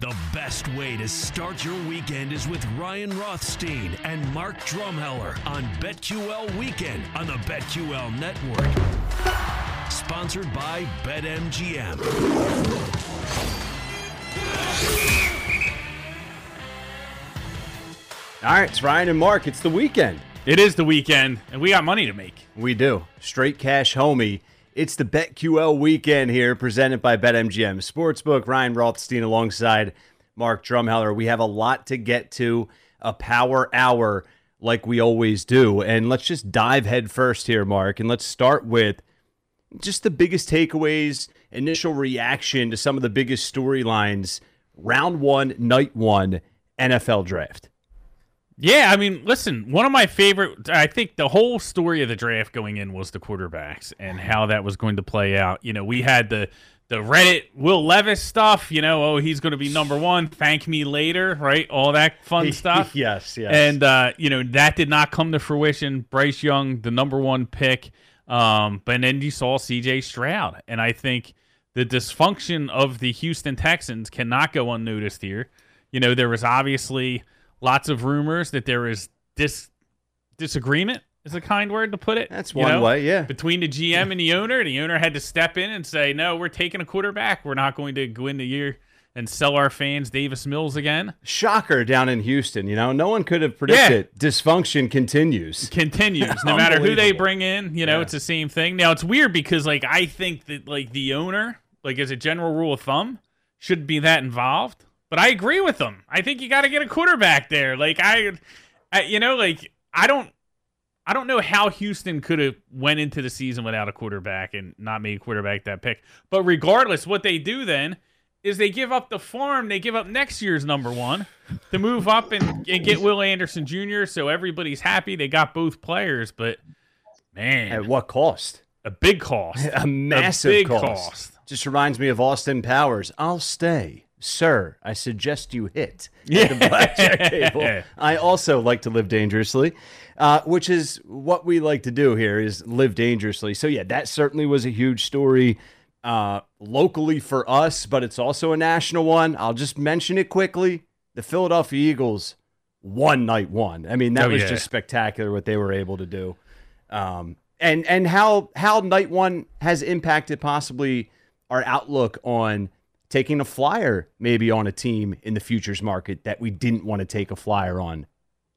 The best way to start your weekend is with Ryan Rothstein and Mark Drumheller on BetQL Weekend on the BetQL Network. Sponsored by BetMGM. All right, it's Ryan and Mark. It's the weekend. It is the weekend, and we got money to make. We do. Straight cash homie. It's the BetQL weekend here, presented by BetMGM Sportsbook. Ryan Rothstein alongside Mark Drumheller. We have a lot to get to, a power hour like we always do. And let's just dive head first here, Mark. And let's start with just the biggest takeaways, initial reaction to some of the biggest storylines, round one, night one, NFL draft. Yeah, I mean, listen, one of my favorite, I think the whole story of the draft going in was the quarterbacks and how that was going to play out. You know, we had the the Reddit Will Levis stuff, you know, oh, he's going to be number one, thank me later, right? All that fun stuff. yes, yes. And, uh, you know, that did not come to fruition. Bryce Young, the number one pick. Um, but then you saw CJ Stroud. And I think the dysfunction of the Houston Texans cannot go unnoticed here. You know, there was obviously lots of rumors that there is dis disagreement is a kind word to put it. That's one know, way, yeah. Between the GM and the owner, the owner had to step in and say, "No, we're taking a quarterback. We're not going to go in the year and sell our fans Davis Mills again." Shocker down in Houston. You know, no one could have predicted dysfunction continues. Continues no matter who they bring in. You know, Yeah. it's the same thing. Now it's weird because like I think that like the owner, like as a general rule of thumb, shouldn't be that involved. But I agree with them. I think you got to get a quarterback there. Like I, I, you know, like I don't. I don't know how Houston could have went into the season without a quarterback and not made a quarterback that pick. But regardless, what they do then is they give up the farm, they give up next year's number one to move up and, and get Will Anderson Jr. So everybody's happy. They got both players, but man, At what cost? a big cost. A massive big cost. cost. Just reminds me of Austin Powers. I'll stay. Sir, I suggest you hit Yeah. the blackjack table. I also like to live dangerously, uh, which is what we like to do here is live dangerously. So yeah, that certainly was a huge story uh, locally for us, but it's also a national one. I'll just mention it quickly. The Philadelphia Eagles won night one. I mean, that Oh, was yeah. just spectacular what they were able to do. Um, and and how how night one has impacted possibly our outlook on taking a flyer maybe on a team in the futures market that we didn't want to take a flyer on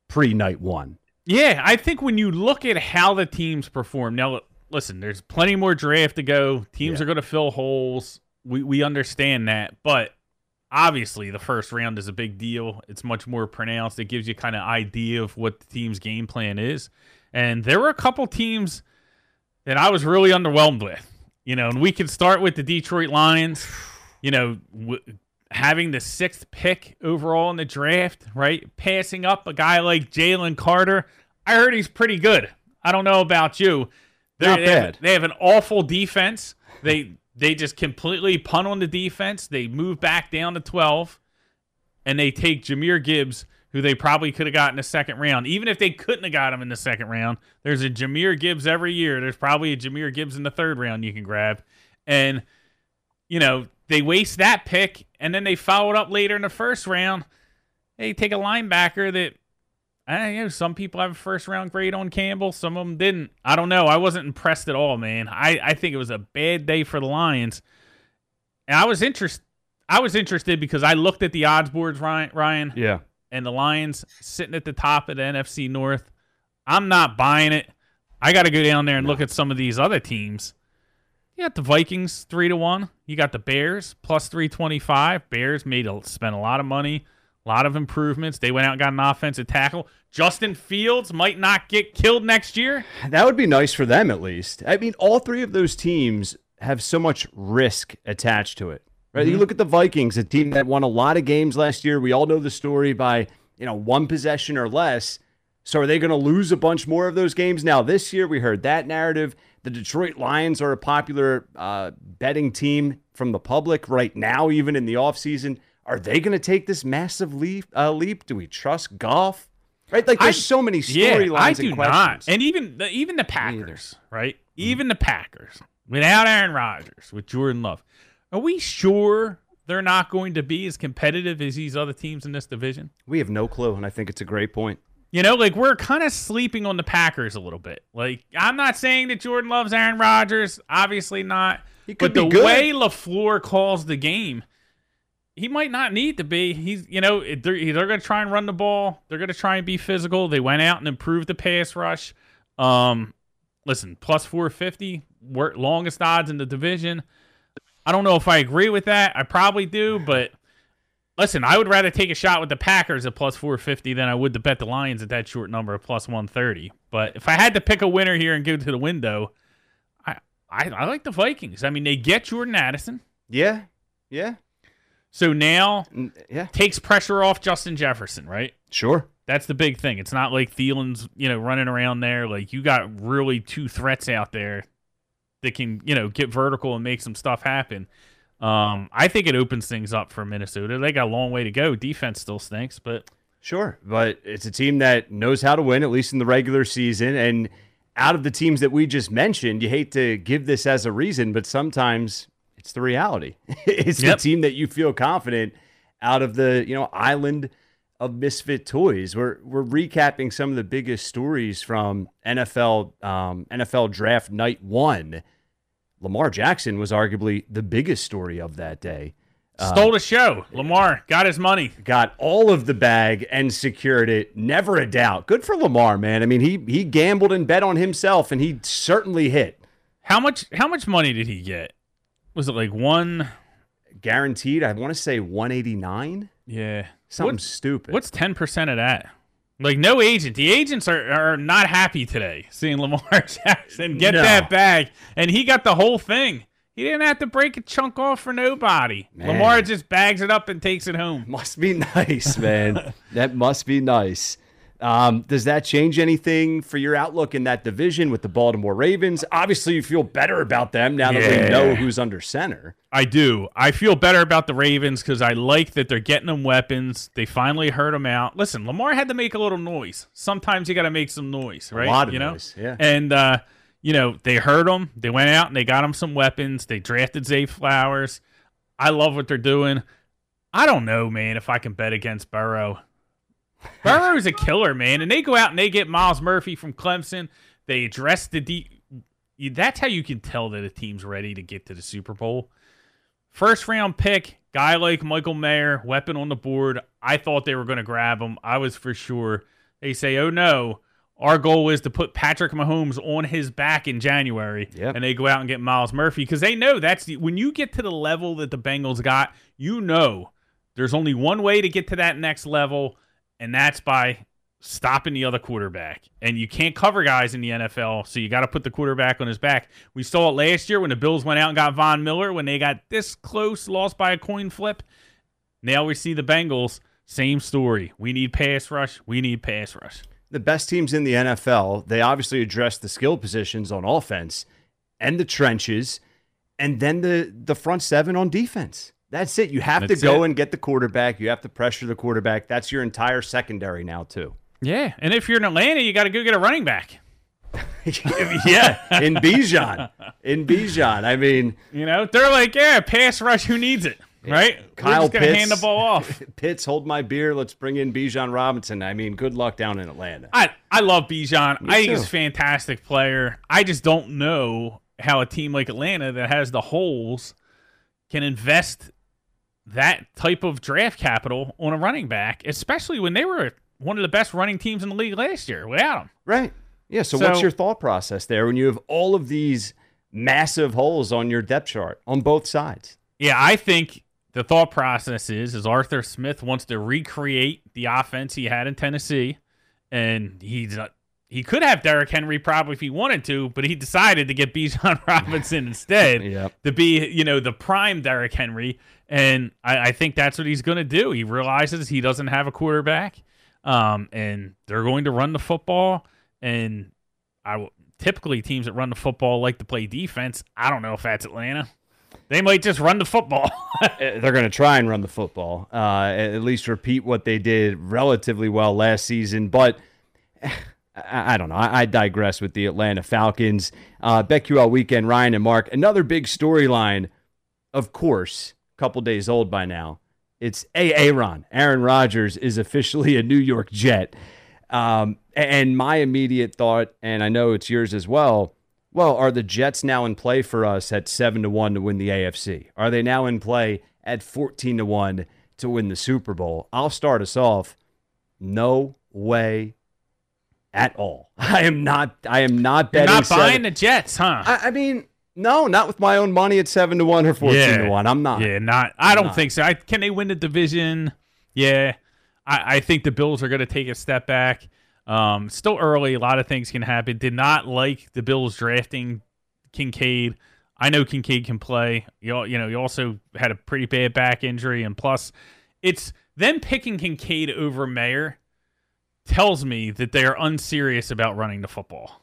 pre night one. Yeah, I think when you look at how the teams perform now, listen, there's plenty more draft to go. Teams Yeah. are going to fill holes. We we understand that, but obviously the first round is a big deal. It's much more pronounced. It gives you kind of idea of what the team's game plan is. And there were a couple teams that I was really underwhelmed with. You know, and we can start with the Detroit Lions. You know, w- having the sixth pick overall in the draft, right? Passing up a guy like Jalen Carter. I heard he's pretty good. I don't know about you. They're- Not they have- bad. they have an awful defense. They they just completely punt on the defense. They move back down to twelve, and they take Jahmyr Gibbs, who they probably could have gotten in the second round. Even if they couldn't have got him in the second round, there's a Jahmyr Gibbs every year. There's probably a Jahmyr Gibbs in the third round you can grab, and you know they waste that pick, and then they followed up later in the first round. They take a linebacker that I don't know. Some people have a first round grade on Campbell. Some of them didn't. I don't know. I wasn't impressed at all, man. I, I think it was a bad day for the Lions. And I was interested. I was interested because I looked at the odds boards, Ryan, Ryan, Yeah. and the Lions sitting at the top of the NFC North. I'm not buying it. I got to go down there and look at some of these other teams. You got the Vikings three to one. You got the Bears plus three twenty five. Bears made a, spent a lot of money, a lot of improvements. They went out and got an offensive tackle. Justin Fields might not get killed next year. That would be nice for them at least. I mean, all three of those teams have so much risk attached to it. Right? You mm-hmm. look at the Vikings, a team that won a lot of games last year. We all know the story by, you know, one possession or less. So are they going to lose a bunch more of those games now this year? We heard that narrative. The Detroit Lions are a popular uh, betting team from the public right now, even in the offseason. Are they going to take this massive leap? Uh, leap? Do we trust Goff? Right? Like there's I- so many storylines Yeah, I and do questions. not. And even the, even the Packers, right? Even the Packers without Aaron Rodgers with Jordan Love. Are we sure they're not going to be as competitive as these other teams in this division? We have no clue, and I think it's a great point. You know, like we're kind of sleeping on the Packers a little bit. Like I'm not saying that Jordan loves Aaron Rodgers, obviously not. But the good. way LaFleur calls the game, he might not need to be. He's, you know, they're, they're going to try and run the ball. They're going to try and be physical. They went out and improved the pass rush. Um, listen, plus 450, longest odds in the division. I don't know if I agree with that. I probably do, but listen, I would rather take a shot with the Packers at plus 450 than I would to bet the Lions at that short number of plus 130. But if I had to pick a winner here and go to the window, I, I, I like the Vikings. I mean, they get Jordan Addison. Yeah, yeah, So now yeah. takes pressure off Justin Jefferson, right? Sure. That's the big thing. It's not like Thielen's, you know, running around there. Like you got really two threats out there that can, you know, get vertical and make some stuff happen. Um, I think it opens things up for Minnesota. They got a long way to go. Defense still stinks, but Sure, but it's a team that knows how to win, at least in the regular season. And out of the teams that we just mentioned, you hate to give this as a reason, but sometimes it's the reality. it's Yep. the team that you feel confident out of the you know island of misfit toys. We're we're recapping some of the biggest stories from NFL um, NFL Draft Night One. Lamar Jackson was arguably the biggest story of that day. Uh, stole the show. Lamar got his money. got all of the bag and secured it. Never a doubt. Good for Lamar, man. I mean, he he gambled and bet on himself, and he certainly hit. How much? How much money did he get? Was it like one? Guaranteed. I want to say 189. Yeah, Something What's- stupid. What's ten percent of that? Like no agent. The agents are, are not happy today seeing Lamar Jackson get No. that bag, and he got the whole thing. He didn't have to break a chunk off for nobody. Man. Lamar just bags it up and takes it home. must be nice, man. that must be nice. Um, does that change anything for your outlook in that division with the Baltimore Ravens? Obviously, you feel better about them now that Yeah. we know who's under center. I do. I feel better about the Ravens because I like that they're getting them weapons. They finally heard them out. Listen, Lamar had to make a little noise. Sometimes you got to make some noise, right? A lot of you know? noise, yeah. And uh, you know they heard him. They went out and they got him some weapons. They drafted Zay Flowers. I love what they're doing. I don't know, man, if I can bet against Burrow. Burrow's a killer, man, and they go out and they get Myles Murphy from Clemson. They address the deep. That's how you can tell that a team's ready to get to the Super Bowl. First round pick, guy like Michael Mayer, weapon on the board. I thought they were going to grab him. I was for sure. They say, oh no, our goal is to put Patrick Mahomes on his back in January. Yep. And they go out and get Myles Murphy because they know that's the, when you get to the level that the Bengals got, you know there's only one way to get to that next level, and that's by stopping the other quarterback. And you can't cover guys in the NFL, so you got to put the quarterback on his back. We saw it last year when the Bills went out and got Von Miller when they got this close, lost by a coin flip. Now we see the Bengals, same story. We need pass rush. We need pass rush. the best teams in the NFL, they obviously address the skill positions on offense and the trenches, and then the the front seven on defense. That's it. You have That's to go it. and get the quarterback. You have to pressure the quarterback. That's your entire secondary now too. Yeah, and if you're in Atlanta, you got to go get a running back. yeah, in Bijan, in Bijan. I mean, You know, they're like, yeah, pass rush. Who needs it? Right? Kyle just gonna Pitts. hand the ball off. Pitts, hold my beer. Let's bring in Bijan Robinson. I mean, good luck down in Atlanta. I I love Bijan. I think he's a fantastic player. I just don't know how a team like Atlanta that has the holes can invest that type of draft capital on a running back, especially when they were one of the best running teams in the league last year without him. Right. Yeah. So, what's your thought process there when you have all of these massive holes on your depth chart on both sides? Yeah, I think the thought process is is Arthur Smith wants to recreate the offense he had in Tennessee, and he's uh, he could have Derrick Henry probably if he wanted to, but he decided to get Bijan Robinson instead Yep. to be you know the prime Derrick Henry, and I, I think that's what he's going to do. He realizes he doesn't have a quarterback, um, and they're going to run the football, and I w- typically teams that run the football like to play defense. I don't know if that's Atlanta. They might just run the football. Uh, they're going to try and run the football, uh, at least repeat what they did relatively well last season. But I, I don't know. I, I digress with the Atlanta Falcons. Uh, BetQL weekend, Ryan and Mark. Another big storyline, of course, a couple days old by now. It's Aaron. Aaron Rodgers is officially a New York Jet. Um, and my immediate thought, and I know it's yours as well. Well, are the Jets now in play for us at seven to one to win the AFC? Are they now in play at fourteen to one to win the Super Bowl? I'll start us off. No way at all. I am not. I am not betting. You're not buying the Jets, huh? I, I mean, no, not with my own money at seven to one or fourteen Yeah. to one. I'm not. Yeah, not. I don't not. think so. I, can they win the division? Yeah, I, I think the Bills are going to take a step back. Um, still early. A lot of things can happen. Did not like the Bills drafting Kincaid. I know Kincaid can play. You, you know, he also had a pretty bad back injury, and plus, it's them picking Kincaid over Mayer tells me that they are unserious about running the football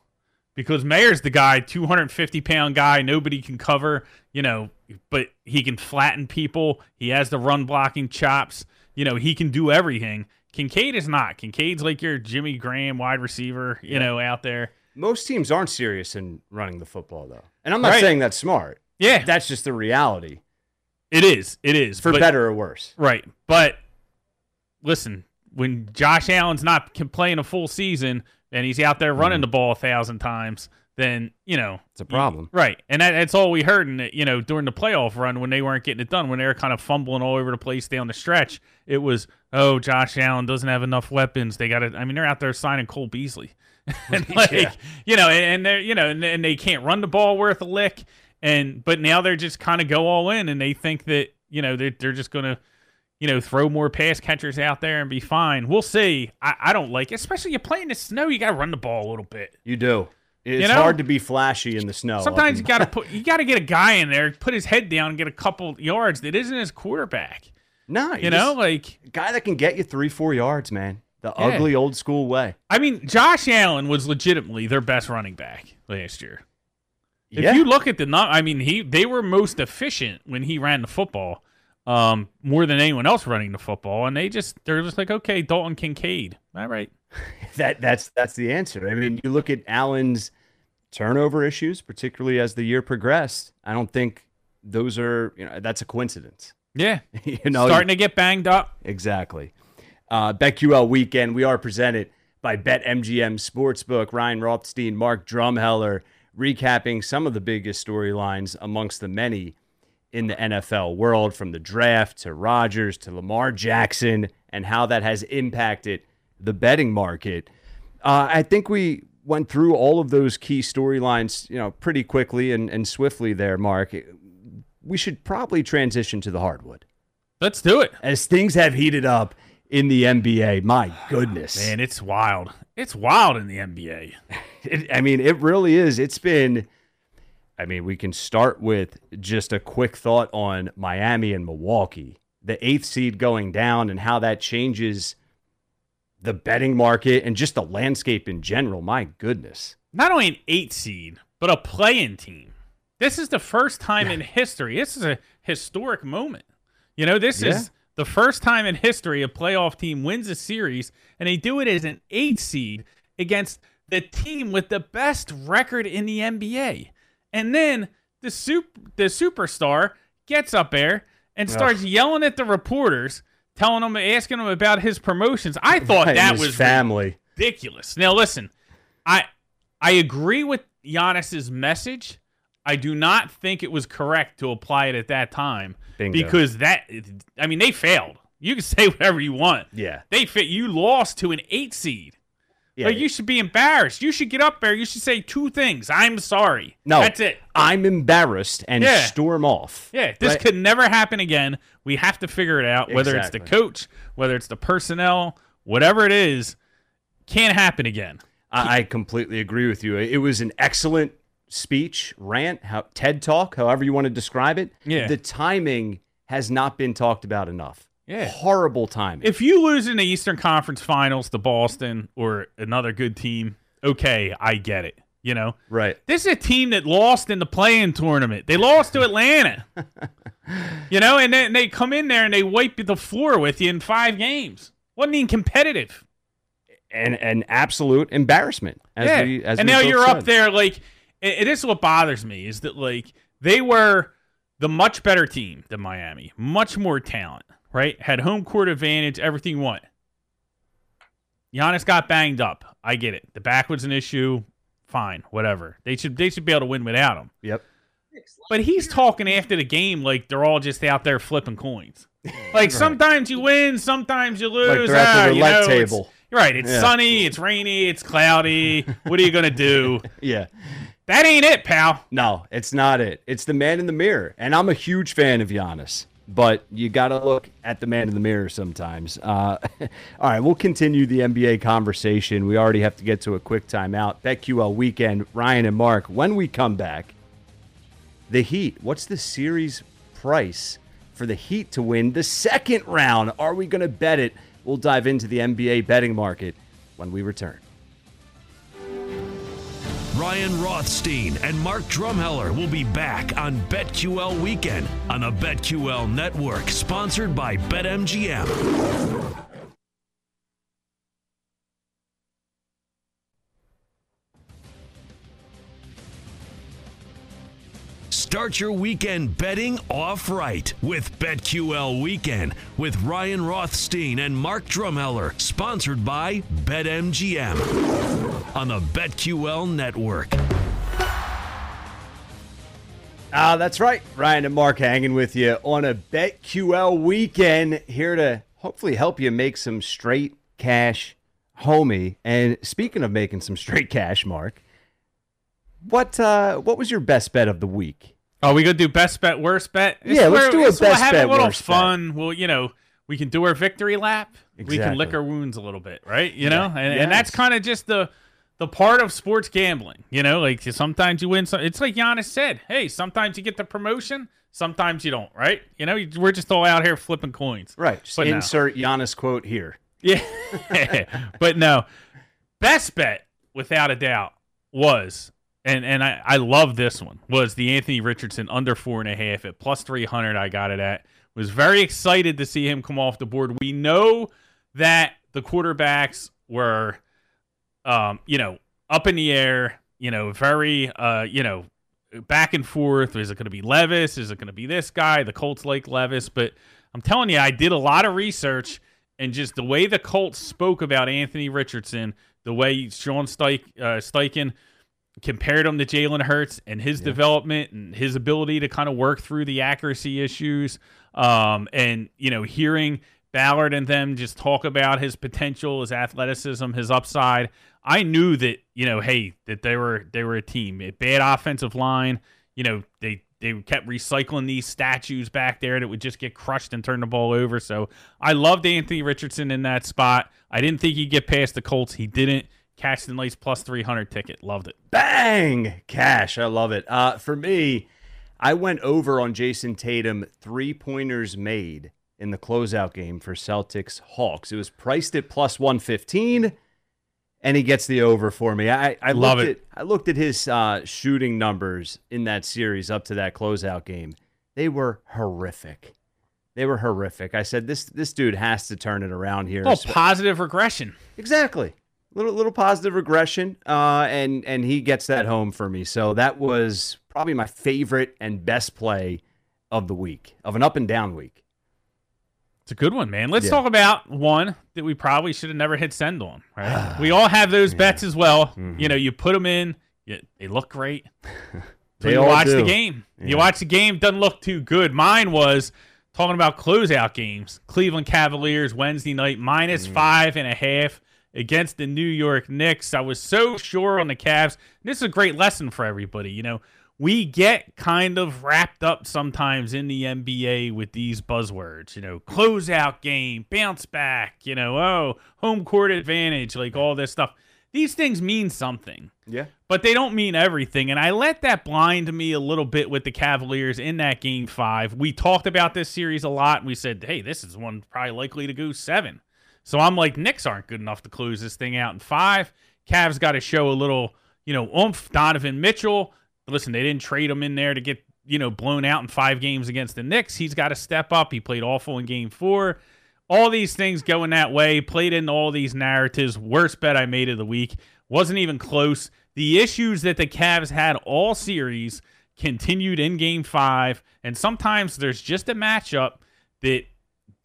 because Mayer's the guy, 250 pound guy, nobody can cover, you know, but he can flatten people. He has the run blocking chops. You know, he can do everything. Kincaid is not. Kincaid's like your Jimmy Graham wide receiver, you know, out there. Most teams aren't serious in running the football, though. And I'm not Right. saying that's smart. Yeah, That's just the reality, it is. It is. for but- better or worse. Right. But listen, when Josh Allen's not playing a full season and he's out there running mm-hmm. the ball a thousand times, then, you know, It's a problem. Right, and that, that's all we heard. In the, you know, during the playoff run when they weren't getting it done, when they were kind of fumbling all over the place down the stretch, it was, oh, Josh Allen doesn't have enough weapons. They got to. I mean, they're out there signing Cole Beasley, and like, Yeah. you know, and, and they're, you know, and, and they can't run the ball worth a lick. And but now they're just kind of go all in, and they think that you know they're they're just gonna. You know, throw more pass catchers out there and be fine. We'll see. I, I don't like, it. especially you play in the snow. You got to run the ball a little bit. You do. It's You know? hard to be flashy in the snow. Sometimes you got to put you got to get a guy in there, put his head down, and get a couple yards that isn't his quarterback. no, You know, like guy that can get you three, four yards, man. The Yeah. ugly old school way. I mean, Josh Allen was legitimately their best running back last year. If yeah. you look at the I mean, he they were most efficient when he ran the football, um, more than anyone else running the football, and they just they're just like, okay, Dalton Kincaid, all right, that that's that's the answer. I mean, you look at Allen's turnover issues, particularly as the year progressed. I don't think those are you know that's a coincidence. yeah, you know, starting to get banged up. Exactly. Uh, BetQL weekend. We are presented by BetMGM Sportsbook. Ryan Rothstein, Mark Drumheller, recapping some of the biggest storylines amongst the many in the NFL world, from the draft to Rodgers to Lamar Jackson, and how that has impacted the betting market. Uh, I think we went through all of those key storylines, you know, pretty quickly and, and swiftly there, Mark. We should probably transition to the hardwood Let's do it, as things have heated up in the NBA. My goodness. man. It's wild. It's wild in the NBA. It, I mean, it really is. It's been, I mean, we can start with just a quick thought on Miami and Milwaukee, the eighth seed going down and how that changes the betting market and just the landscape in general. My goodness. not only an eight seed, but a play-in team. This is the first time in history. This is a historic moment. You know, this Yeah. is the first time in history a playoff team wins a series, and they do it as an eight seed against the team with the best record in the NBA. And then the super the superstar gets up there and starts yelling at the reporters, telling them, asking them about his promotions. I thought And that was family. ridiculous. Now listen, I I agree with Giannis's message. I do not think it was correct to apply it at that time Bingo. because that I mean they failed. You can say whatever you want. Yeah. They fit you lost to an 8 seed. Yeah. Like you should be embarrassed. You should get up there. You should say two things. I'm sorry. no, That's it. I'm embarrassed and Yeah. storm off. Yeah, this Right? could never happen again. We have to figure it out. Whether it's the coach, whether it's the personnel, whatever it is, can't happen again. I, I completely agree with you. It was an excellent speech, rant, how, TED talk, however you want to describe it. Yeah. The timing has not been talked about enough. Yeah. Horrible timing. If you lose in the Eastern Conference Finals to Boston or another good team, okay, I get it. You know, right. this is a team that lost in the play-in tournament. They lost to Atlanta. you know, and then they come in there and they wipe the floor with you in five games. Wasn't even competitive. And an absolute embarrassment. As yeah. we, as and now you're up there like and this is what bothers me is that like they were the much better team than Miami, much more talent, right? Had home court advantage, everything you want. Giannis got banged up. I get it. The back was an issue. Fine, whatever. They should they should be able to win without him. Yep. But he's talking after the game like they're all just out there flipping coins. Like sometimes you win, sometimes you lose. Like Ah, the you know, table. Right. It's Yeah. sunny, it's rainy, it's cloudy. What are you gonna do? Yeah. That ain't it, pal. No, it's not it. It's the man in the mirror. And I'm a huge fan of Giannis, but you got to look at the man in the mirror sometimes. Uh, all right, we'll continue the NBA conversation. We already have to get to a quick timeout. BetQL weekend, Ryan and Mark. When we come back, the Heat. What's the series price for the Heat to win the second round? Are we going to bet it? We'll dive into the NBA betting market when we return. Ryan Rothstein and Mark Drumheller will be back on BetQL Weekend on the BetQL Network, sponsored by BetMGM. Start your weekend betting off right with BetQL Weekend with Ryan Rothstein and Mark Drumheller, sponsored by BetMGM on the BetQL Network. Ah, that's right. Ryan and Mark hanging with you on a BetQL weekend here to hopefully help you make some straight cash, homie. And speaking of making some straight cash, Mark, what uh, what was your best bet of the week? Oh, we gonna do best bet, worst bet? It's Yeah, let's do a best have bet, a little worst bet. fun. Well, you know, we can do our victory lap. Exactly. We can lick our wounds a little bit, right? You know, and, Yes. and that's kind of just the the part of sports gambling. You know, like sometimes you win. Some, it's like Giannis said. Hey, sometimes you get the promotion, sometimes you don't. Right? You know, we're just all out here flipping coins. Right. Just But no. insert Giannis quote here. Yeah. but no, best bet without a doubt was, and and I I love this one was the Anthony Richardson under four and a half at plus three hundred. I got it at. Was very excited to see him come off the board. We know that the quarterbacks were, um, you know, up in the air. You know, very, uh, you know, back and forth. Is it going to be Levis? Is it going to be this guy? The Colts like Levis, but I'm telling you, I did a lot of research and just the way the Colts spoke about Anthony Richardson, the way Sean Steich, uh, Steichen compared him to Jalen Hurts and his development and his ability to kind of work through the accuracy issues, um, and you know, hearing Ballard and them just talk about his potential, his athleticism, his upside. I knew that you know, hey, that they were they were a team. A bad offensive line, you know, they they kept recycling these statues back there that would just get crushed and turn the ball over. So I loved Anthony Richardson in that spot. I didn't think he'd get past the Colts. He didn't. Catch the nice plus 300 ticket. Loved it. Bang! Cash. I love it. Uh, for me, I went over on Jayson Tatum three pointers made in the closeout game for Celtics Hawks. It was priced at plus 115, and he gets the over for me. I, I Love it. At, I looked at his uh, shooting numbers in that series up to that closeout game. They were horrific. They were horrific. I said this this dude has to turn it around here. Oh, positive regression. Exactly. Little little positive regression, uh, and and he gets that home for me. So that was probably my favorite and best play of the week, of an up and down week. It's a good one, man. Let's Yeah. talk about one that we probably should have never hit send on. Right? we all have those bets as well. You know, you put them in, you, they look great. So Mm-hmm. They you all watch the do. game. You watch the game, doesn't look too good. Mine was talking about closeout games. Cleveland Cavaliers Wednesday night minus Mm. five and a half against the New York Knicks. I was so sure on the Cavs. This is a great lesson for everybody. You know, we get kind of wrapped up sometimes in the NBA with these buzzwords. You know, closeout game, bounce back. You know, oh, home court advantage, like all this stuff. These things mean something Yeah. but they don't mean everything. And I let that blind me a little bit with the Cavaliers in that game five. We talked about this series a lot, and we said, hey, this is one probably likely to go seven. So I'm like, Knicks aren't good enough to close this thing out in five. Cavs got to show a little, you know, oomph. Donovan Mitchell, listen, they didn't trade him in there to get, you know, blown out in five games against the Knicks. He's got to step up. He played awful in game four. All these things going that way, played into all these narratives. Worst bet I made of the week. Wasn't even close. The issues that the Cavs had all series continued in game five. And sometimes there's just a matchup that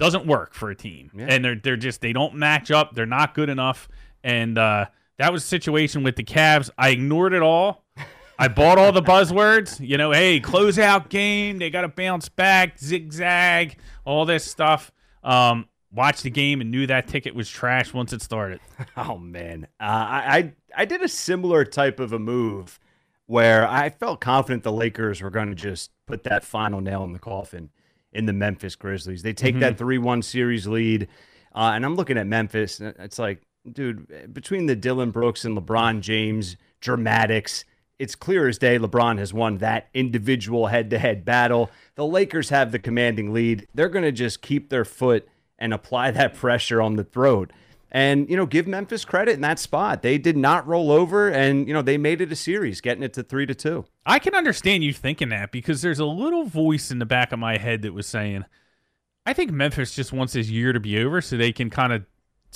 doesn't work for a team. Yeah. And they're they're just they don't match up. They're not good enough. And uh, that was a situation with the Cavs. I ignored it all. I bought all the buzzwords. You know, hey, closeout game. They got to bounce back, zigzag, all this stuff. Um, watched the game and knew that ticket was trash once it started. Oh man, uh, I, I I did a similar type of a move where I felt confident the Lakers were going to just put that final nail in the coffin in the Memphis Grizzlies. They take that three one series lead, uh, and I'm looking at Memphis. and It's like, dude, between the Dillon Brooks and LeBron James dramatics. It's clear as day LeBron has won that individual head to head battle. The Lakers have the commanding lead. They're going to just keep their foot and apply that pressure on the throat. And, you know, give Memphis credit in that spot. They did not roll over and, you know, they made it a series, getting it to three to two. I can understand you thinking that because there's a little voice in the back of my head that was saying, I think Memphis just wants this year to be over so they can kind of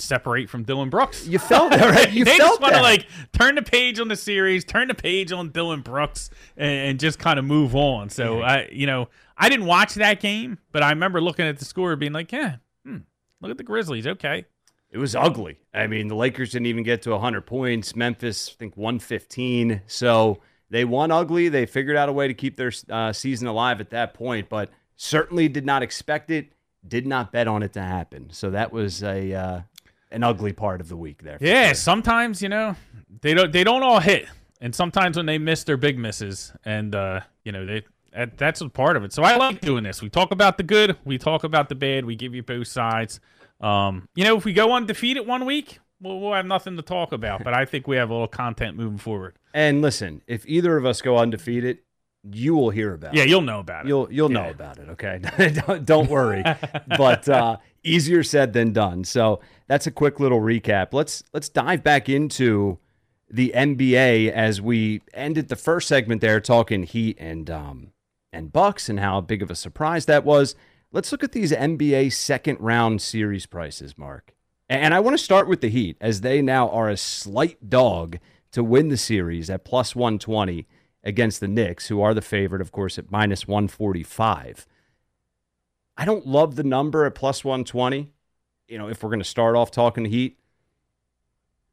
separate from Dillon Brooks. You felt that, right? You they just want to like turn the page on the series, turn the page on Dillon Brooks, and, and just kind of move on. So I, you know, I didn't watch that game, but I remember looking at the score, being like, yeah, hmm, look at the Grizzlies. Okay, It was ugly. I mean, the Lakers didn't even get to 100 points. Memphis, I think, 115. So they won ugly. They figured out a way to keep their uh, season alive at that point, but certainly did not expect it. Did not bet on it to happen. So that was a uh, an ugly part of the week there. yeah. sure. Sometimes you know they don't they don't all hit, and sometimes when they miss, they're big misses, and uh, you know they. That, that's a part of it. So I like doing this. We talk about the good, we talk about the bad, we give you both sides. Um, you know, if we go undefeated one week, we'll, we'll have nothing to talk about. But I think we have a little content moving forward. And listen, if either of us go undefeated, you will hear about Yeah, it. Yeah, you'll know about it. You'll you'll know about it, okay? don't, don't worry. but uh, easier said than done. So that's a quick little recap. Let's let's dive back into the NBA as we ended the first segment there talking Heat and um and Bucks and how big of a surprise that was. Let's look at these NBA second round series prices, Mark. And I want to start with the Heat as they now are a slight dog to win the series at plus 120 against the Knicks, who are the favorite, of course, at minus 145. I don't love the number at plus 120, you know, if we're going to start off talking Heat.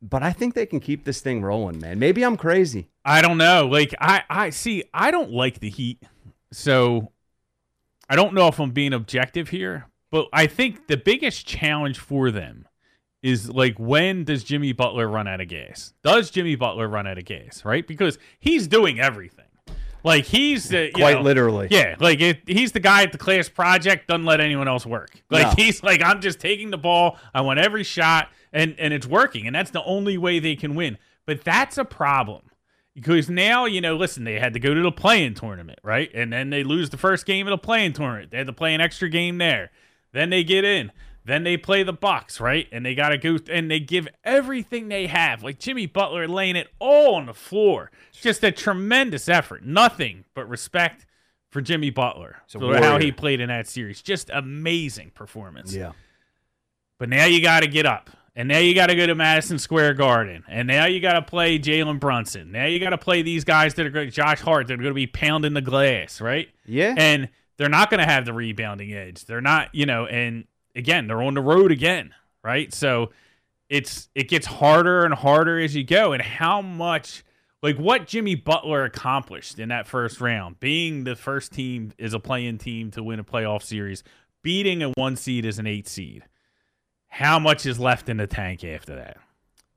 But I think they can keep this thing rolling, man. Maybe I'm crazy. I don't know. Like I, I see. I don't like the Heat, so I don't know if I'm being objective here. But I think the biggest challenge for them is like when does Jimmy Butler run out of gas? Does Jimmy Butler run out of gas? Right, because he's doing everything. Like he's Quite know, literally. Yeah, like it, he's the guy at the class project doesn't let anyone else work. Like No. he's like I'm just taking the ball. I want every shot, and and it's working, and that's the only way they can win. But that's a problem because now you know. Listen, they had to go to the play-in tournament, right? And then they lose the first game of the play-in tournament. They had to play an extra game there. Then they get in. Then they play the Bucks, right? And they got to go and they give everything they have. Like Jimmy Butler laying it all on the floor. Just a tremendous effort. Nothing but respect for Jimmy Butler. for how he played in that series. Just amazing performance. Yeah. But now you got to get up. And now you got to go to Madison Square Garden. And now you got to play Jalen Brunson. Now you got to play these guys that are going Josh Hart, that are going to be pounding the glass, right? Yeah. And they're not going to have the rebounding edge. They're not, you know, and again, they're on the road again, right? So it's it gets harder and harder as you go. And how much like what Jimmy Butler accomplished in that first round, being the first team is a play-in team to win a playoff series, beating a one seed as an eight seed. How much is left in the tank after that?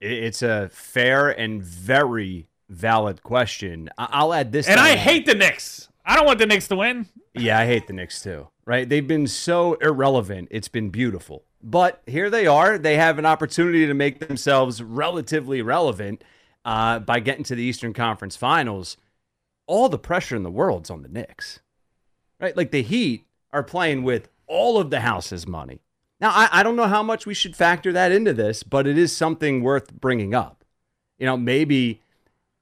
It's a fair and very valid question. I'll add this. And I hate the Knicks. I don't want the Knicks to win. Yeah, I hate the Knicks too. Right? They've been so irrelevant. It's been beautiful. But here they are. They have an opportunity to make themselves relatively relevant uh, by getting to the Eastern Conference Finals. All the pressure in the world's on the Knicks. Right? Like the Heat are playing with all of the house's money. Now, I, I don't know how much we should factor that into this, but it is something worth bringing up. You know, maybe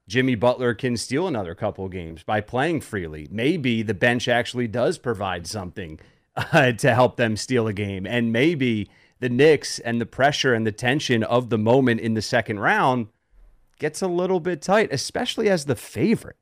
Jimmy Butler can steal another couple games by playing freely. Maybe the bench actually does provide something uh, to help them steal a game. And maybe the Knicks and the pressure and the tension of the moment in the second round gets a little bit tight, especially as the favorite.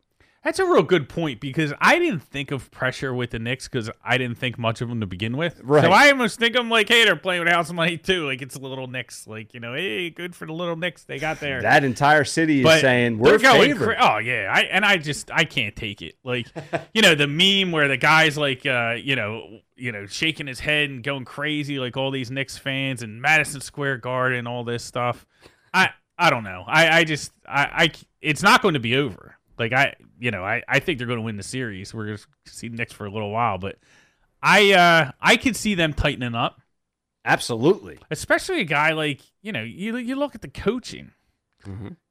That's a real good point because I didn't think of pressure with the Knicks because I didn't think much of them to begin with. Right. So I almost think I'm like, hey, they're playing with house money too. Like it's a little Knicks. Like you know, hey, good for the little Knicks they got there. That entire city is But saying we're favored. oh yeah, I and I just I can't take it. Like you know the meme where the guy's like uh you know you know shaking his head and going crazy like all these Knicks fans and Madison Square Garden all this stuff. I I don't know. I I just I I it's not going to be over. Like I you know I I think they're going to win the series. We're going to see the Knicks for a little while, but I uh I could see them tightening up, Absolutely. especially a guy like you know you you look at the coaching.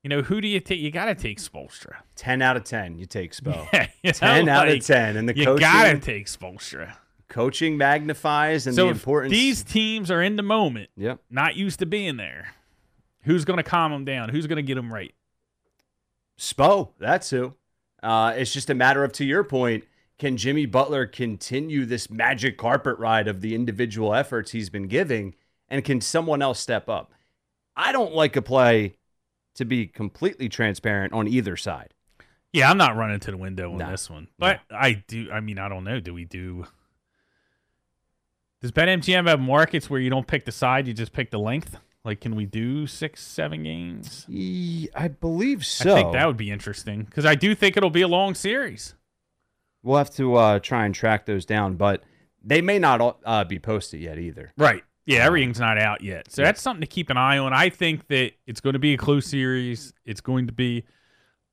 You know, who do you take? You got to take Spoelstra. 10 out of 10 you take Spo. You know, 10 out like, of 10 and the You coaching gotta take Spoelstra. coaching magnifies and So the importance these teams are in the moment, Yep. not used to being there, who's going to calm them down? Who's going to get them right? Spo, that's who. Uh, it's just a matter of, to your point, can Jimmy Butler continue this magic carpet ride of the individual efforts he's been giving, and can someone else step up? I don't like a play to be completely transparent on either side. Yeah, I'm not running to the window on No. this one, but I do. I mean, I don't know. Do we do? Does BetMGM have markets where you don't pick the side, you just pick the length? Like, can we do six, seven games? I believe so. I think that would be interesting because I do think it'll be a long series. We'll have to uh, try and track those down, but they may not uh, be posted yet either. Right. Yeah, everything's not out yet. So that's something to keep an eye on. I think that it's going to be a close series. It's going to be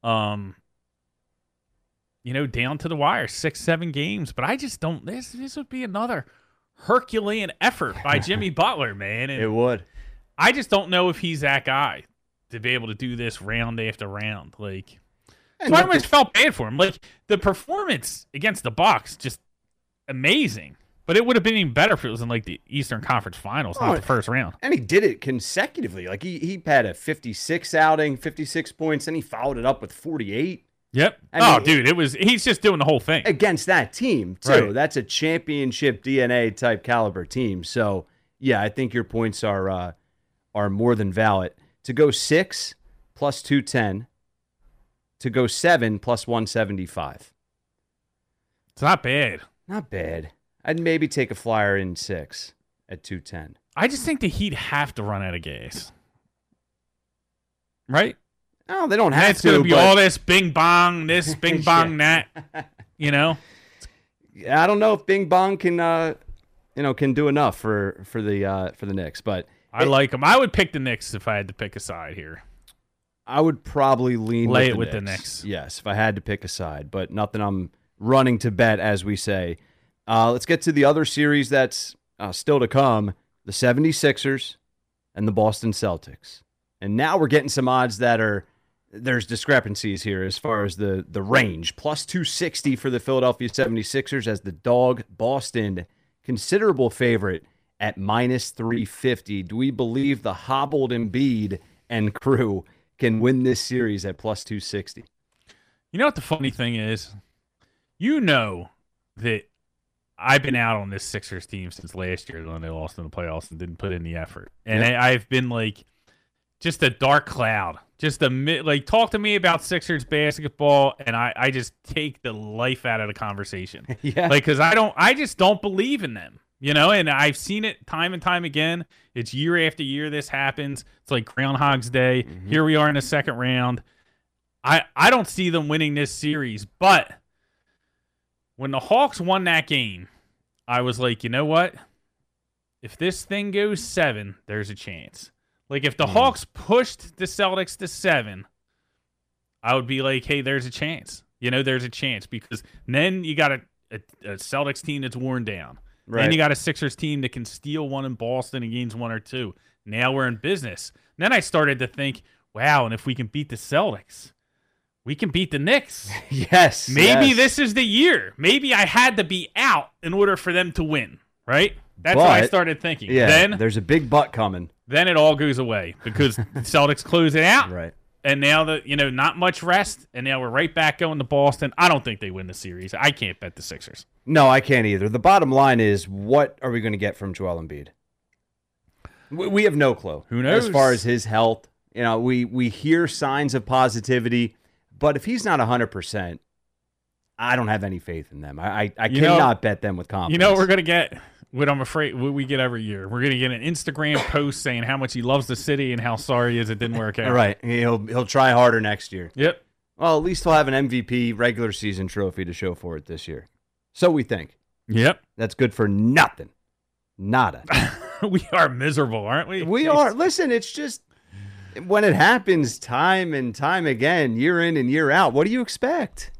um you know, down to the wire, 6-7 games, but I just don't this this would be another Herculean effort by Jimmy Butler, man. And It would. I just don't know if he's that guy to be able to do this round after round. Like so I almost felt bad for him. Like the performance against the Bucks, just amazing. But it would have been even better if it was in like the Eastern Conference Finals, Oh, not the first round. And he did it consecutively. Like he, he had a 56 outing, 56 points, and he followed it up with 48 Yep. I oh, mean- dude, it was. He's just doing the whole thing. against that team, too. Right. That's a championship DNA type caliber team. So, yeah, I think your points are uh, are more than valid. To go six plus 210, to go seven plus 175. It's not bad. Not bad. I'd maybe take a flyer in six at 210. I just think the Heat have to run out of gas. Right? Oh, they don't have it's to. going to be but- all this bing bong, this bing bong, that. You know? I don't know if Bing Bong can, uh, you know, can do enough for for the uh, for the Knicks, but I like them. I would pick the Knicks if I had to pick a side here. I would probably lean Lay with it the with the Knicks. Knicks. Yes, if I had to pick a side, but nothing I'm running to bet, as we say. Uh, let's get to the other series that's uh, still to come: the 76ers and the Boston Celtics. And now we're getting some odds that are there's discrepancies here as far as the the range. Plus 260 for the Philadelphia 76ers as the dog Boston considerable favorite at minus 350. Do we believe the hobbled Embiid and crew can win this series at plus 260? You know what the funny thing is? You know that I've been out on this Sixers team since last year when they lost in the playoffs and didn't put in the effort. And Yep. I, I've been like just a dark cloud. Just a like talk to me about Sixers basketball and I, I just take the life out of the conversation. Yeah. like cuz I don't I just don't believe in them. You know, and I've seen it time and time again. It's year after year this happens. It's like Groundhog's Day. Mm-hmm. Here we are in the second round. I I don't see them winning this series, but when the Hawks won that game, I was like, you know what? If this thing goes seven, there's a chance. Like if the mm. Hawks pushed the Celtics to seven, I would be like, hey, there's a chance. You know, there's a chance because then you got a, a, a Celtics team that's worn down. Right. Then you got a Sixers team that can steal one in Boston and gains one or two. Now we're in business. then I started to think, wow, and if we can beat the Celtics, we can beat the Knicks. yes. Maybe yes. this is the year. Maybe I had to be out in order for them to win, right? That's what I started thinking. Yeah. Then there's a big butt coming. then it all goes away because the Celtics close it out. Right. And now that you know, not much rest, and now we're right back going to Boston. I don't think they win the series. I can't bet the Sixers. No, I can't either. The bottom line is, what are we going to get from Joel Embiid? We, we have no clue. Who knows? As far as his health, you know, we we hear signs of positivity, but if he's not hundred percent, I don't have any faith in them. I I, I You know- cannot bet them with confidence. You know what we're gonna get? What I'm afraid what we get every year. We're gonna get an Instagram post saying how much he loves the city and how sorry he is it didn't work out. All right, he'll he'll try harder next year. Yep. Well, at least he'll have an MVP regular season trophy to show for it this year. So we think. Yep. That's good for nothing. Nada. we are miserable, aren't we? we are. Listen, it's just when it happens time and time again, year in and year out. What do you expect?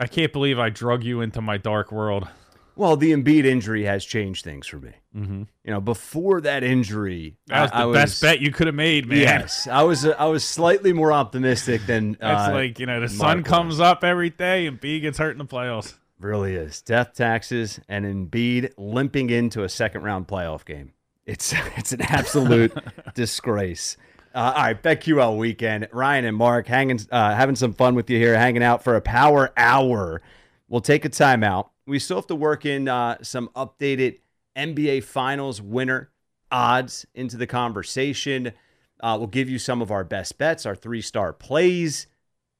I can't believe I drug you into my dark world. Well, the Embiid injury has changed things for me. Mm-hmm. You know, before that injury, That was the I best bet you could have made, man. Yes, I was. I was slightly more optimistic than. That's uh, like, you know, the Mark sun was. comes up every day Embiid gets hurt in the playoffs. Really is. Death taxes and Embiid limping into a second round playoff game. It's it's an absolute disgrace. Uh, all right, BetQL weekend. Ryan and Mark hanging, uh, having some fun with you here, hanging out for a power hour. We'll take a timeout. We still have to work in uh, some updated NBA Finals winner odds into the conversation. Uh, we'll give you some of our best bets, our three star plays,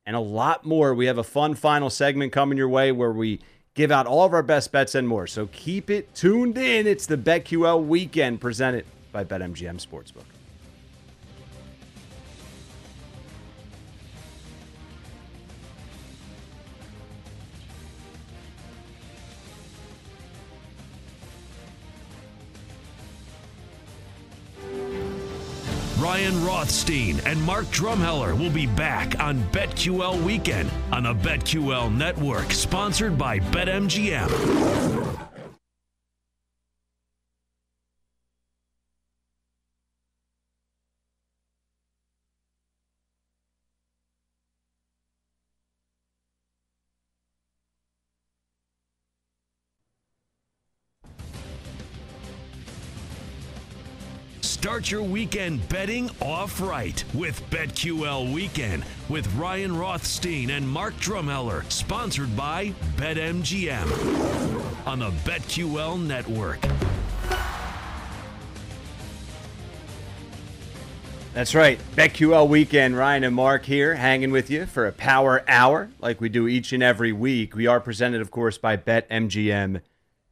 and a lot more. We have a fun final segment coming your way where we give out all of our best bets and more. So keep it tuned in. It's the BetQL weekend presented by BetMGM Sportsbook. Ryan Rothstein and Mark Drumheller will be back on BetQL Weekend on the BetQL Network, sponsored by BetMGM. Start your weekend betting off right with BetQL Weekend with Ryan Rothstein and Mark Drumheller, sponsored by BetMGM on the BetQL Network. That's right. BetQL weekend. Ryan and Mark here hanging with you for a power hour like we do each and every week. We are presented, of course, by BetMGM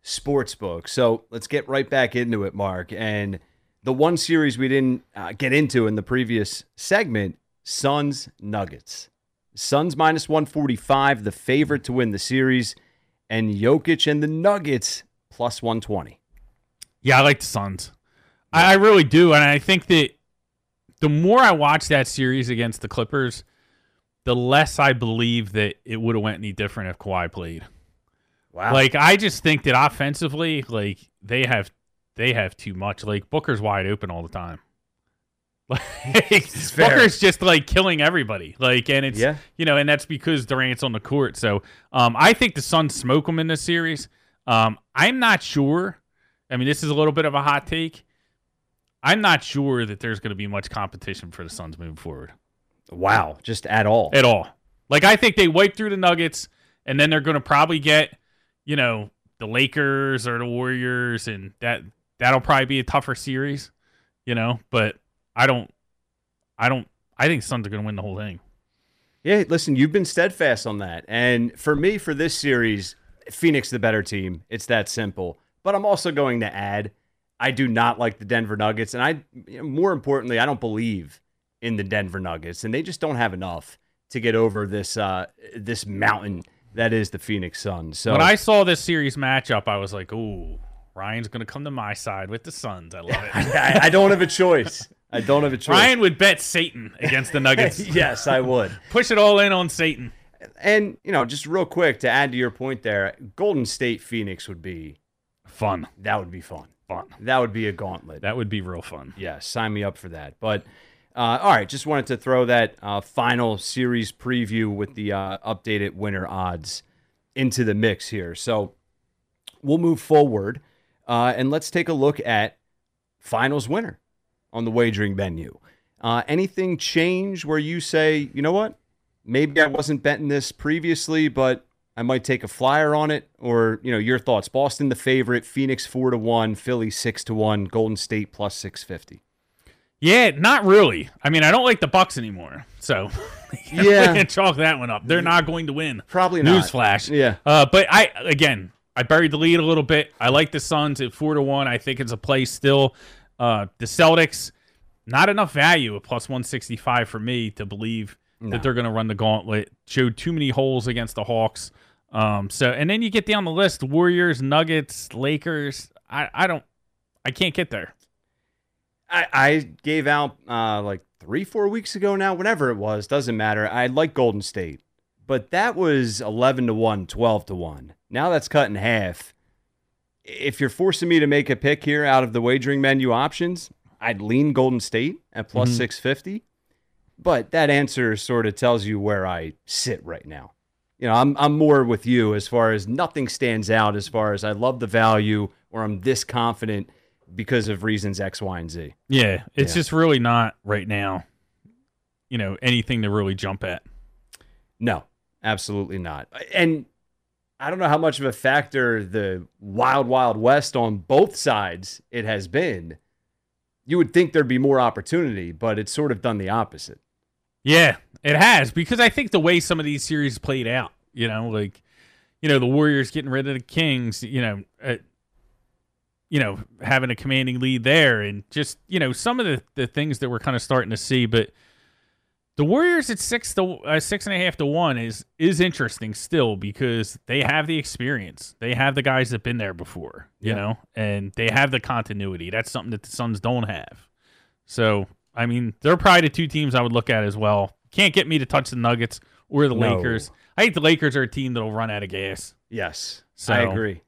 Sportsbook. So let's get right back into it, Mark. And the one series we didn't uh, get into in the previous segment Suns Nuggets. Suns minus 145, the favorite to win the series, and Jokic and the Nuggets plus 120. Yeah, I like the Suns. I, I really do, and I think that the more I watch that series against the Clippers, the less I believe that it would have went any different if Kawhi played. Wow. Like I just think that offensively, like they have they have too much. Like Booker's wide open all the time. Like. Booker's just like killing everybody. Like and it's Yeah. you know, and that's because Durant's on the court. So um I think the Suns smoke them in this series. Um I'm not sure. I mean, this is a little bit of a hot take. I'm not sure that there's going to be much competition for the Suns moving forward wow. Just at all. at all. Like I think they wipe through the Nuggets, and then they're going to probably get, you know, the Lakers or the Warriors, and that that'll probably be a tougher series, you know. But I don't, I don't, I think Suns are going to win the whole thing. Yeah, listen, you've been steadfast on that. And for me, for this series, Phoenix the better team. It's that simple. But I'm also going to add, I do not like the Denver Nuggets, and I, more importantly, I don't believe in the Denver Nuggets, and they just don't have enough to get over this uh, this mountain that is the Phoenix Suns. So When I saw this series matchup, I was like, "Ooh, Ryan's going to come to my side with the Suns." I love it. I, I don't have a choice. I don't have a choice. Ryan would bet Satan against the Nuggets. yes, I would. Push it all in on Satan. And you know, just real quick to add to your point there, Golden State Phoenix would be Fun, that would be fun. fun. That would be a gauntlet. That would be real fun. Yeah, sign me up for that. But uh, all right, just wanted to throw that uh, final series preview with the uh, updated winner odds into the mix here. So we'll move forward uh, and let's take a look at finals winner on the wagering menu. Uh, anything change where you say, you know what? Maybe I wasn't betting this previously, but I might take a flyer on it. Or you know, your thoughts. Boston the favorite, Phoenix four to one, Philly six to one, Golden State plus six fifty. Yeah, not really. I mean, I don't like the Bucks anymore, so Yeah. chalk that one up. They're not going to win. Probably not. Newsflash. Yeah. Uh, but I again, I buried the lead a little bit. I like the Suns at four to one. I think it's a play still. Uh, the Celtics, not enough value at plus one sixty five for me to believe that they're going to run the gauntlet. Showed too many holes against the Hawks. Um, so and then you get down the list: Warriors, Nuggets, Lakers. I I don't, I can't get there. I, I gave out uh, like three, four weeks ago now, whenever it was, doesn't matter. I like Golden State, but that was 11 to 1, 12 to 1. Now that's cut in half. If you're forcing me to make a pick here out of the wagering menu options, I'd lean Golden State at plus mm-hmm. 650. But that answer sort of tells you where I sit right now. You know, I'm I'm more with you as far as nothing stands out as far as I love the value or I'm this confident because of reasons X, Y, and Z. Yeah, it's Yeah. just really not right now. You know anything to really jump at. No, absolutely not. And I don't know how much of a factor the wild, wild west on both sides it has been. You would think there'd be more opportunity, but it's sort of done the opposite. Yeah, it has because I think the way some of these series played out, you know, like you know the Warriors getting rid of the Kings, you know, uh, you know having a commanding lead there, and just you know some of the the things that we're kind of starting to see, but. The Warriors at six to uh, six and a half to one is is interesting still because they have the experience. They have the guys that've been there before, you Yeah. know, and they have the continuity. That's something that the Suns don't have. So, I mean, they're probably the two teams I would look at as well. Can't get me to touch the Nuggets or the No. Lakers. I think the Lakers are a team that'll run out of gas. Yes, So- I agree.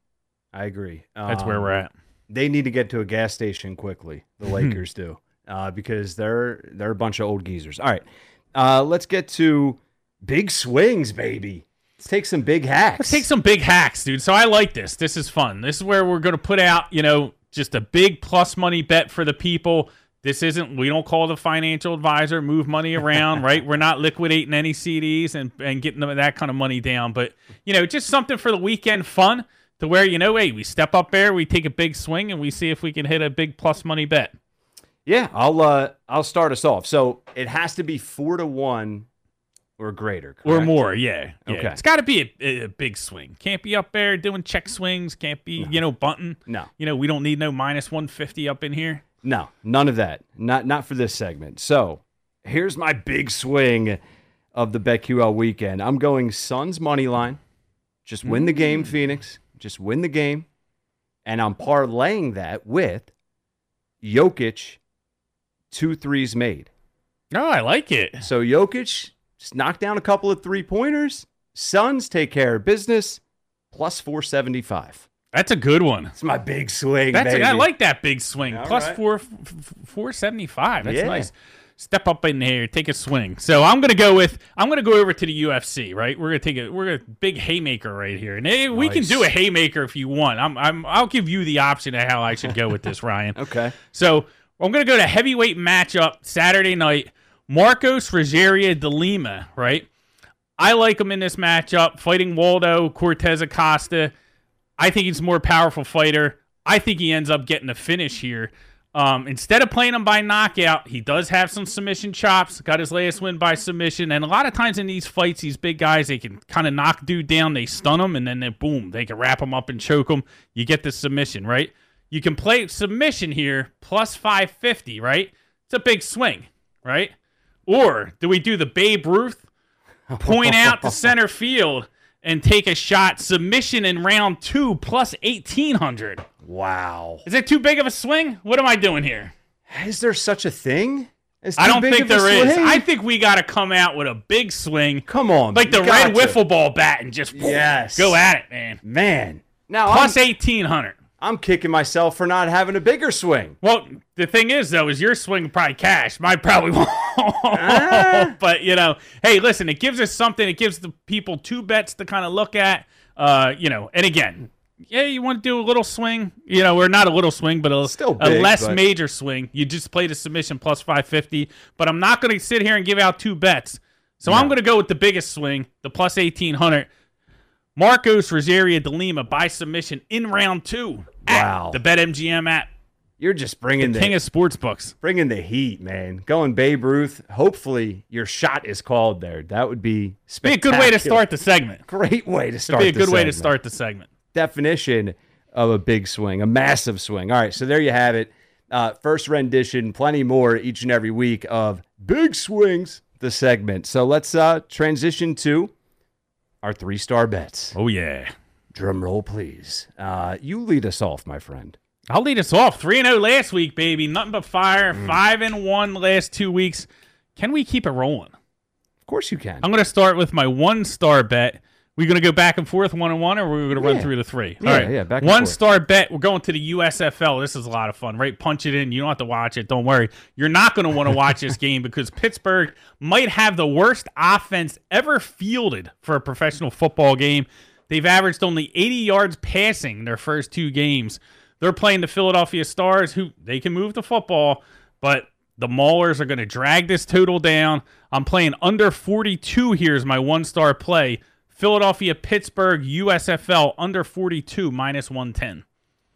I agree. That's where Um, we're at. They need to get to a gas station quickly. The Lakers do, uh, because they're they're a bunch of old geezers. All right, uh, let's get to big swings, baby. Let's take some big hacks. Let's take some big hacks, dude. So I like this. This is fun. This is where we're going to put out, you know, just a big plus money bet for the people. This isn't, we don't call the financial advisor, move money around, right? We're not liquidating any CDs and, and getting them that kind of money down. But, you know, just something for the weekend fun to where, you know, hey, we step up there, we take a big swing, and we see if we can hit a big plus money bet. Yeah, I'll uh I'll start us off. So it has to be four to one or greater, Or more, yeah. yeah. Okay. It's got to be a, a big swing. Can't be up there doing check swings. Can't be, you know, bunting. No, You know, we don't need no minus 150 up in here. no, none of that. Not not for this segment. So here's my big swing of the BetQL weekend. I'm going Suns money line. Just win the game, Phoenix. Just win the game, and I'm parlaying that with Jokic two threes made. Oh, I like it. So Jokic just knocked down a couple of three pointers. Suns take care of business. Plus four seventy five. That's a good one. It's my big swing, That's baby. I like that big swing. All Plus right. four four seventy five. That's Yeah. nice. Step up in here, take a swing. So I'm gonna go with I'm gonna go over to the UFC. Right, we're gonna take a we're a big haymaker right here, and eh, we can do a haymaker if you want. I'm I'm I'll give you the option of how I should go with this, Ryan. Okay. So I'm going to go to heavyweight matchup Saturday night. Marcos Rogerio de Lima, right? I like him in this matchup, fighting Waldo Cortes Acosta. I think he's a more powerful fighter. I think he ends up getting a finish here. Um, instead of playing him by knockout, he does have some submission chops. Got his latest win by submission, and a lot of times in these fights, these big guys they can kind of knock dude down, they stun him, and then they boom, they can wrap him up and choke him. You get the submission, right? You can play submission here plus five fifty, right? It's a big swing, right? Or do we do the Babe Ruth? Point out to center field and take a shot submission in round two plus eighteen hundred. Wow. Is it too big of a swing? What am I doing here? Is there such a thing? I don't think there is. I think we got to come out with a big swing, Come on. like the red gotcha. wiffle ball bat, and just Yes. go at it, man. Man. Now Plus eighteen hundred. I'm kicking myself for not having a bigger swing. Well, the thing is, though, is your swing probably cash. Mine probably won't. Ah. but you know, hey, listen, it gives us something. It gives the people two bets to kind of look at. Uh, you know, and again, yeah, you want to do a little swing, you know, we're not a little swing, but a, Still a less but- major swing. You just play the submission plus five fifty. But I'm not going to sit here and give out two bets. So I'm going to go with the biggest swing, the plus eighteen hundred. Marcos Rosario de Lima by submission in round two. at Wow. The BetMGM app. You're just bringing the, King of sports books. bringing the heat, man. Going Babe Ruth. Hopefully, your shot is called there. That would be Be a good way to start the segment. Great way to start. Be a good way to start the segment. definition of a big swing, a massive swing. All right, so there you have it. Uh, first rendition, plenty more each and every week of big swings. The segment. So let's uh, transition to our three star bets. Oh yeah. Drum roll, please. Uh, you lead us off, my friend. I'll lead us off. 3 0 last week, baby. Nothing but fire. Mm. 5 and 1 last two weeks. Can we keep it rolling? Of course you can. I'm going to start with my one star bet. We going to go back and forth one and one, or we're going to run Yeah. through the three? Yeah, All right. yeah, back one forth. star bet. We're going to the USFL. This is a lot of fun, right? Punch it in. You don't have to watch it. Don't worry. You're not going to want to watch this game because Pittsburgh might have the worst offense ever fielded for a professional football game. They've averaged only 80 yards passing their first two games. They're playing the Philadelphia Stars, who they can move the football, but the Maulers are going to drag this total down. I'm playing under 42 here is my one star play. Philadelphia, Pittsburgh, USFL under 42 minus 110.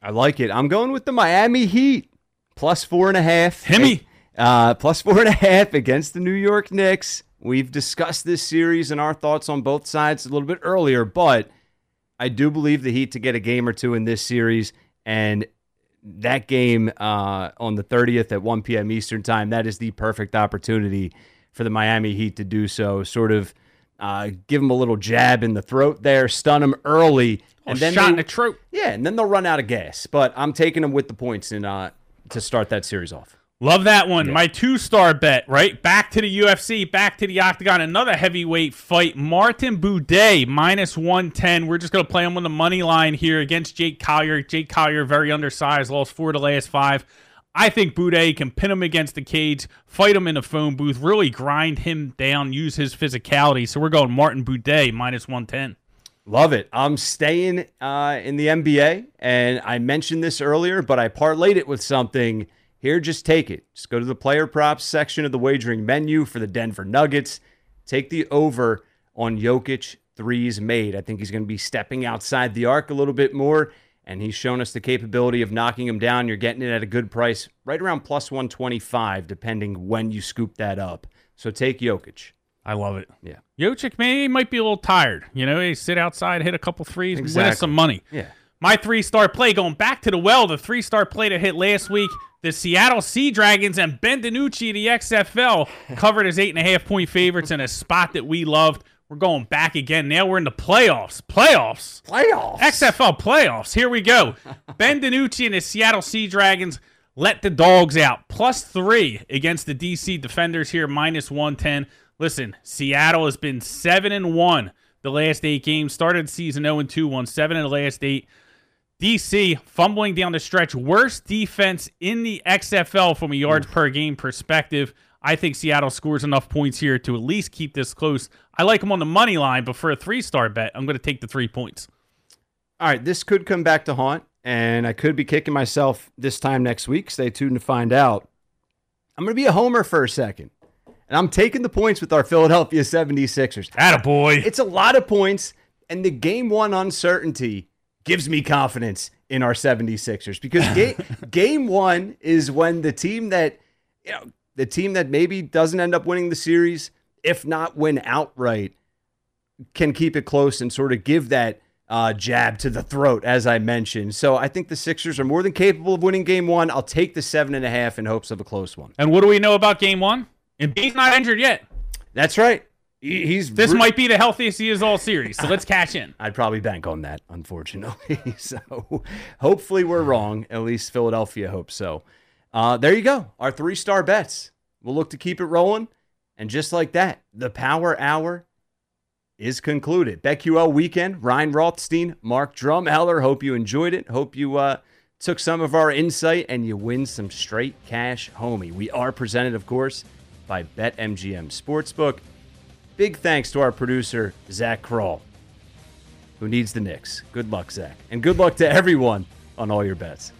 I like it. I'm going with the Miami Heat plus four and a half. Himmy. Uh, plus four and a half against the New York Knicks. We've discussed this series and our thoughts on both sides a little bit earlier, but I do believe the Heat to get a game or two in this series. And that game uh, on the 30th at 1 p.m. Eastern Time, that is the perfect opportunity for the Miami Heat to do so. Sort of uh, give them a little jab in the throat there, stun them early. And then shot they- in the throat. yeah, and then they'll run out of gas. But I'm taking them with the points in, uh, to start that series off. Love that one. My two star bet, right? Back to the UFC, back to the octagon. Another heavyweight fight. Martin Buday minus 110. We're just going to play him on the money line here against Jake Collier. Jake Collier, very undersized, lost four to last five. I think Buday can pin him against the cage, fight him in a phone booth, really grind him down, use his physicality. So we're going Martin Buday minus 110. Love it. I'm staying uh, in the NBA, and I mentioned this earlier, but I parlayed it with something. Here, just take it. Just go to the player props section of the wagering menu for the Denver Nuggets. Take the over on Jokic threes made. I think he's going to be stepping outside the arc a little bit more, and he's shown us the capability of knocking him down. You're getting it at a good price, right around plus 125, depending when you scoop that up. So take Jokic. I love it. Yeah. Jokic, man, he might be a little tired. You know, he sit outside, hit a couple threes, win us some money. Yeah. My three star play going back to the well, the three star play that hit last week. The Seattle Sea Dragons and Ben DiNucci, the XFL, covered as eight and a half point favorites in a spot that we loved. We're going back again. Now we're in the playoffs. Playoffs. Playoffs. XFL playoffs. Here we go. ben DiNucci and his Seattle Sea Dragons let the dogs out. Plus three against the DC Defenders here, minus 110. Listen, Seattle has been 7 and 1 the last eight games. Started season 0 and 2, won seven in the last eight. DC fumbling down the stretch. Worst defense in the XFL from a yards per game perspective. I think Seattle scores enough points here to at least keep this close. I like them on the money line, but for a three star bet, I'm going to take the three points. All right, this could come back to haunt, and I could be kicking myself this time next week. Stay tuned to find out. I'm going to be a homer for a second, and I'm taking the points with our Philadelphia 76ers. Attaboy. It's a lot of points, and the game one uncertainty gives me confidence in our 76ers because game, game one is when the team that, you know, the team that maybe doesn't end up winning the series, if not win outright, can keep it close and sort of give that uh, jab to the throat, as I mentioned. So I think the Sixers are more than capable of winning game one. I'll take the seven and a half in hopes of a close one. And what do we know about game one? Embiid's not injured yet. That's right. He's This re- might be the healthiest he is all series. So let's cash in. I'd probably bank on that, unfortunately. so hopefully we're wrong. At least Philadelphia hopes so. Uh, there you go. Our three star bets. We'll look to keep it rolling. And just like that, the power hour is concluded. BetQL weekend. Ryan Rothstein, Mark Drumheller. Hope you enjoyed it. Hope you uh, took some of our insight and you win some straight cash, homie. We are presented, of course, by BetMGM Sportsbook. Big thanks to our producer, Zach Kroll who needs the Knicks. Good luck, Zach. And good luck to everyone on all your bets.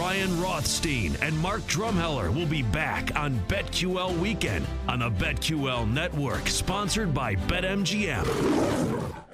Ryan Rothstein and Mark Drumheller will be back on BetQL Weekend on the BetQL Network, sponsored by BetMGM.